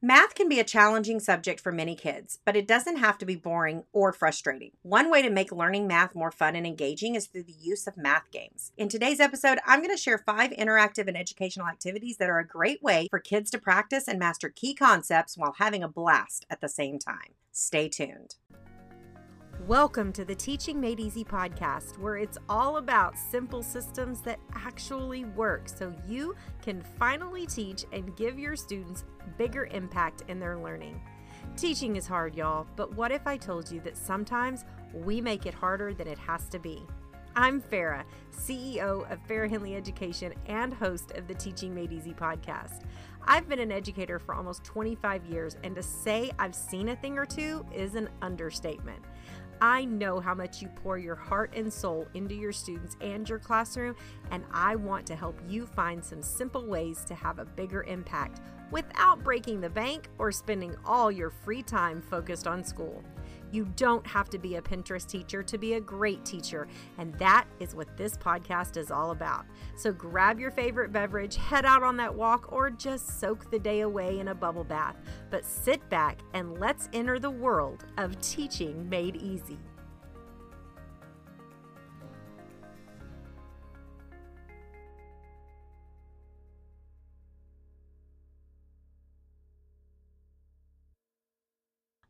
Math can be a challenging subject for many kids, but it doesn't have to be boring or frustrating. One way to make learning math more fun and engaging is through the use of math games. In today's episode, I'm going to share five interactive and educational activities that are a great way for kids to practice and master key concepts while having a blast at the same time. Stay tuned. Welcome to the Teaching Made Easy podcast, where it's all about simple systems that actually work so you can finally teach and give your students bigger impact in their learning. Teaching is hard, y'all, but what if I told you that sometimes we make it harder than it has to be? I'm Farrah, CEO of Farrah Henley Education and host of the Teaching Made Easy podcast. I've been an educator for almost 25 years, and to say I've seen a thing or two is an understatement. I know how much you pour your heart and soul into your students and your classroom, and I want to help you find some simple ways to have a bigger impact without breaking the bank or spending all your free time focused on school. You don't have to be a Pinterest teacher to be a great teacher, and that is what this podcast is all about. So grab your favorite beverage, head out on that walk, or just soak the day away in a bubble bath. But sit back and let's enter the world of teaching made easy.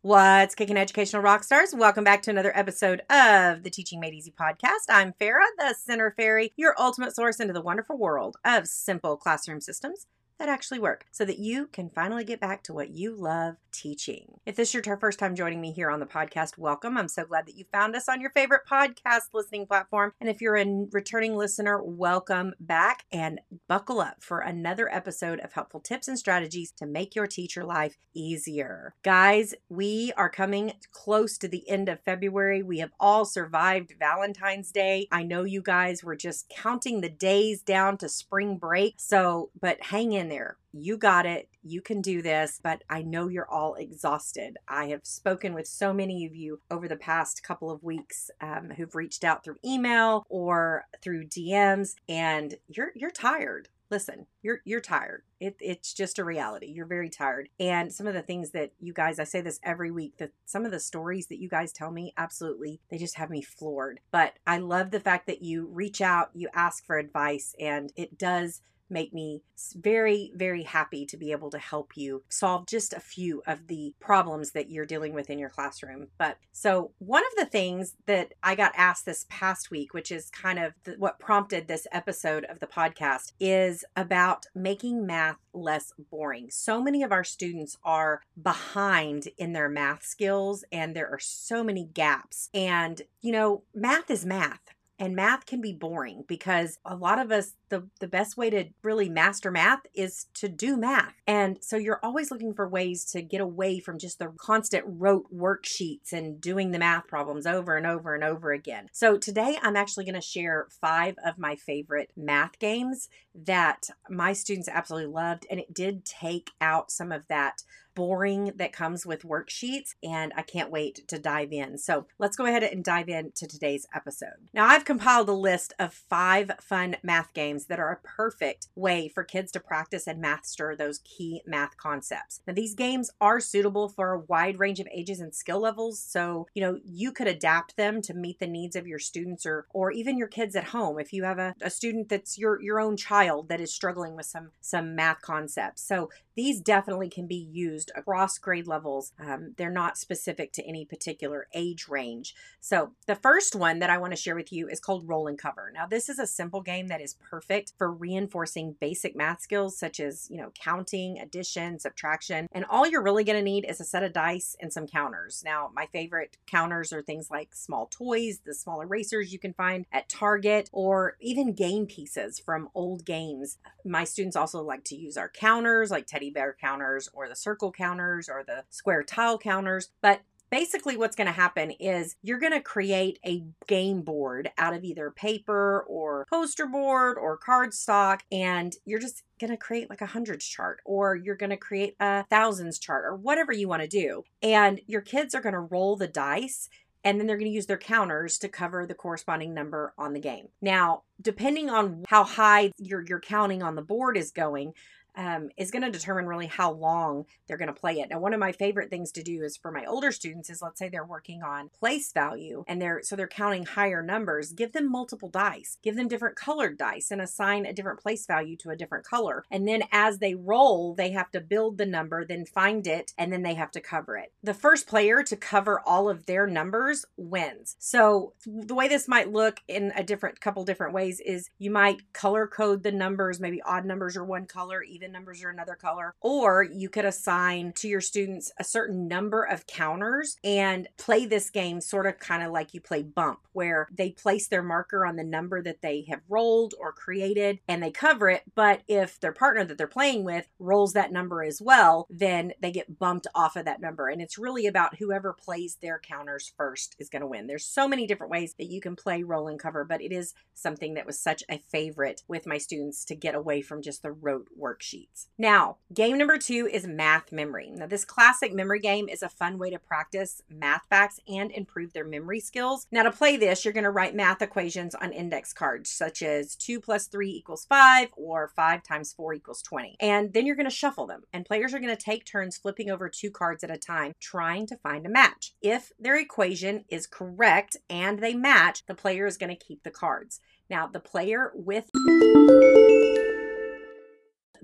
What's kicking educational rock stars? Welcome back to another episode of the Teaching Made Easy podcast. I'm Farrah, the Center Fairy, your ultimate source into the wonderful world of simple classroom systems that actually work so that you can finally get back to what you love teaching. If this is your first time joining me here on the podcast, welcome. I'm so glad that you found us on your favorite podcast listening platform. And if you're a returning listener, welcome back and buckle up for another episode of helpful tips and strategies to make your teacher life easier. Guys, we are coming close to the end of February. We have all survived Valentine's Day. I know you guys were just counting the days down to spring break. So, but hang in there. You got it. You can do this. But I know you're all exhausted. I have spoken with so many of you over the past couple of weeks um, who've reached out through email or through DMs, and you're you're tired listen you're you're tired it, it's just a reality you're very tired and some of the things that you guys i say this every week that some of the stories that you guys tell me absolutely they just have me floored but i love the fact that you reach out you ask for advice and it does make me very, very happy to be able to help you solve just a few of the problems that you're dealing with in your classroom. But so, one of the things that I got asked this past week, which is kind of the, what prompted this episode of the podcast, is about making math less boring. So many of our students are behind in their math skills, and there are so many gaps. And, you know, math is math and math can be boring because a lot of us the the best way to really master math is to do math and so you're always looking for ways to get away from just the constant rote worksheets and doing the math problems over and over and over again so today i'm actually going to share five of my favorite math games that my students absolutely loved and it did take out some of that boring that comes with worksheets, and I can't wait to dive in. So let's go ahead and dive into today's episode. Now, I've compiled a list of five fun math games that are a perfect way for kids to practice and master those key math concepts. Now, these games are suitable for a wide range of ages and skill levels, so you know you could adapt them to meet the needs of your students or or even your kids at home if you have a, a student that's your your own child that is struggling with some some math concepts. So these definitely can be used across grade levels. Um, they're not specific to any particular age range. So, the first one that I want to share with you is called Roll and Cover. Now, this is a simple game that is perfect for reinforcing basic math skills such as, you know, counting, addition, subtraction. And all you're really going to need is a set of dice and some counters. Now, my favorite counters are things like small toys, the small erasers you can find at Target, or even game pieces from old games. My students also like to use our counters like teddy bear counters or the circle counters or the square tile counters. But basically what's going to happen is you're going to create a game board out of either paper or poster board or cardstock and you're just going to create like a hundreds chart or you're going to create a thousands chart or whatever you want to do and your kids are going to roll the dice and then they're going to use their counters to cover the corresponding number on the game. Now, depending on how high your your counting on the board is going, um, is going to determine really how long they're going to play it. Now, one of my favorite things to do is for my older students is let's say they're working on place value and they're so they're counting higher numbers, give them multiple dice, give them different colored dice and assign a different place value to a different color. And then as they roll, they have to build the number, then find it, and then they have to cover it. The first player to cover all of their numbers wins. So the way this might look in a different couple different ways is you might color code the numbers, maybe odd numbers are one color, numbers are another color, or you could assign to your students a certain number of counters and play this game sort of kind of like you play bump where they place their marker on the number that they have rolled or created and they cover it, but if their partner that they're playing with rolls that number as well, then they get bumped off of that number. And it's really about whoever plays their counters first is going to win. There's so many different ways that you can play roll and cover, but it is something that was such a favorite with my students to get away from just the rote worksheets. Now, game number two is math memory. Now, this classic memory game is a fun way to practice math facts and improve their memory skills. Now, to play this, you're going to write math equations on index cards, such as 2 plus 3 equals 5 or 5 times 4 equals 20. And then you're going to shuffle them, and players are going to take turns flipping over two cards at a time, trying to find a match. If their equation is correct and they match, the player is going to keep the cards. Now, the player with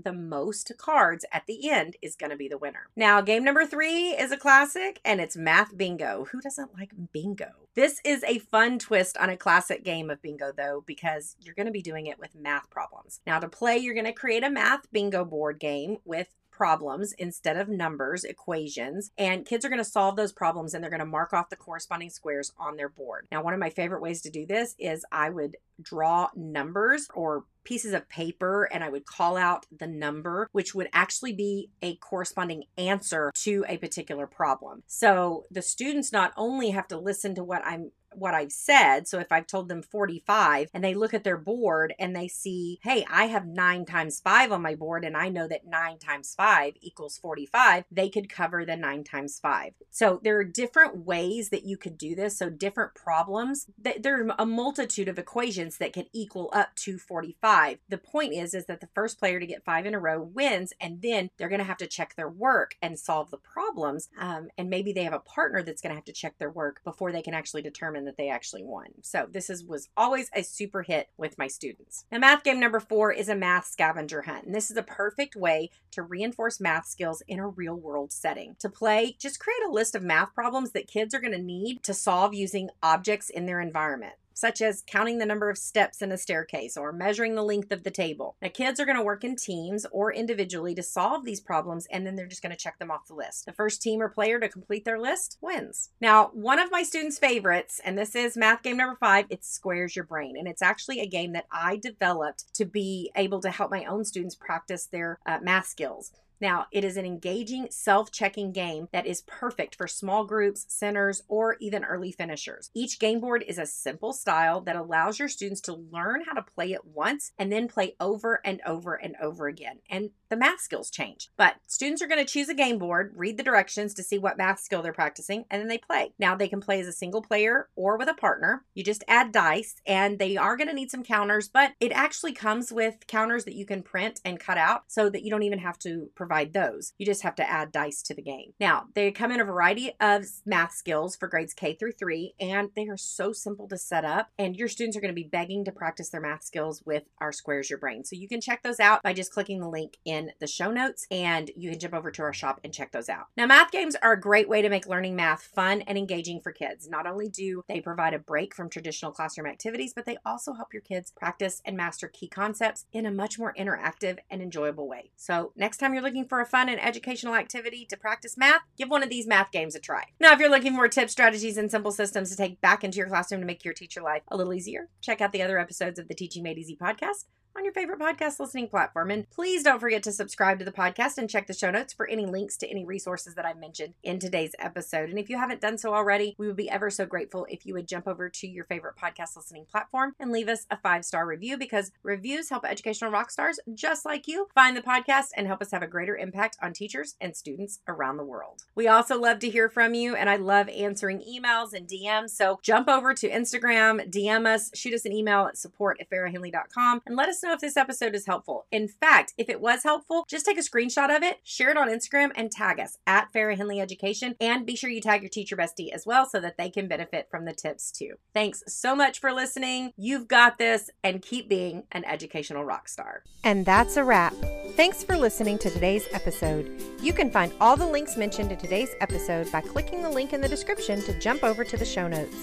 the most cards at the end is going to be the winner. Now, game number three is a classic and it's Math Bingo. Who doesn't like bingo? This is a fun twist on a classic game of bingo, though, because you're going to be doing it with math problems. Now, to play, you're going to create a math bingo board game with problems instead of numbers, equations, and kids are going to solve those problems and they're going to mark off the corresponding squares on their board. Now, one of my favorite ways to do this is I would draw numbers or pieces of paper and I would call out the number, which would actually be a corresponding answer to a particular problem. So the students not only have to listen to what I'm what I've said. So if I've told them 45 and they look at their board and they see, hey, I have nine times five on my board and I know that nine times five equals 45, they could cover the nine times five. So there are different ways that you could do this. So different problems, there are a multitude of equations that can equal up to 45. The point is, is that the first player to get five in a row wins and then they're going to have to check their work and solve the problems. Um, and maybe they have a partner that's going to have to check their work before they can actually determine that they actually won. So this is was always a super hit with my students. Now math game number 4 is a math scavenger hunt. And this is a perfect way to reinforce math skills in a real world setting. To play, just create a list of math problems that kids are going to need to solve using objects in their environment such as counting the number of steps in a staircase or measuring the length of the table. Now, kids are going to work in teams or individually to solve these problems, and then they're just going to check them off the list. The first team or player to complete their list wins. Now, one of my students' favorites, and this is math game number five, it Squares Your Brain. And it's actually a game that I developed to be able to help my own students practice their uh, math skills. Now, it is an engaging, self checking game that is perfect for small groups, centers, or even early finishers. Each game board is a simple style that allows your students to learn how to play it once and then play over and over and over again. And the math skills change. But students are going to choose a game board, read the directions to see what math skill they're practicing, and then they play. Now, they can play as a single player or with a partner. You just add dice, and they are going to need some counters, but it actually comes with counters that you can print and cut out so that you don't even have to provide those. You just have to add dice to the game. Now, they come in a variety of math skills for grades K through 3, and they are so simple to set up. And your students are going to be begging to practice their math skills with our Squares Your Brain. So you can check those out by just clicking the link in the show notes, and you can jump over to our shop and check those out. Now, math games are a great way to make learning math fun and engaging for kids. Not only do they provide a break from traditional classroom activities, but they also help your kids practice and master key concepts in a much more interactive and enjoyable way. So, next time you're looking looking for a fun and educational activity to practice math, give one of these math games a try. Now, if you're looking for tips, strategies, and simple systems to take back into your classroom to make your teacher life a little easier, check out the other episodes of the Teaching Made Easy podcast on your favorite podcast listening platform. And please don't forget to subscribe to the podcast and check the show notes for any links to any resources that I mentioned in today's episode. And if you haven't done so already, we would be ever so grateful if you would jump over to your favorite podcast listening platform and leave us a five star review because reviews help educational rock stars just like you find the podcast and help us have a greater impact on teachers and students around the world. We also love to hear from you, and I love answering emails and DMs. So jump over to Instagram, DM us, shoot us an email at support at and let us know if this episode is helpful. In fact, if it was helpful, just take a screenshot of it, share it on Instagram, and tag us at Farrah Henley Education. And be sure you tag your teacher bestie as well so that they can benefit from the tips too. Thanks so much for listening. You've got this, and keep being an educational rock star. And that's a wrap. Thanks for listening to today's episode. You can find all the links mentioned in today's episode by clicking the link in the description to jump over to the show notes.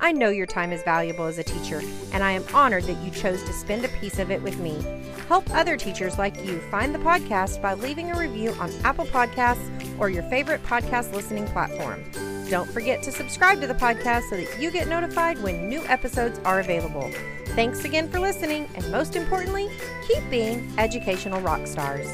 I know your time is valuable as a teacher, and I am honored that you chose to spend a piece of it with me. Help other teachers like you find the podcast by leaving a review on Apple Podcasts or your favorite podcast listening platform. Don't forget to subscribe to the podcast so that you get notified when new episodes are available. Thanks again for listening, and most importantly, keep being educational rock stars.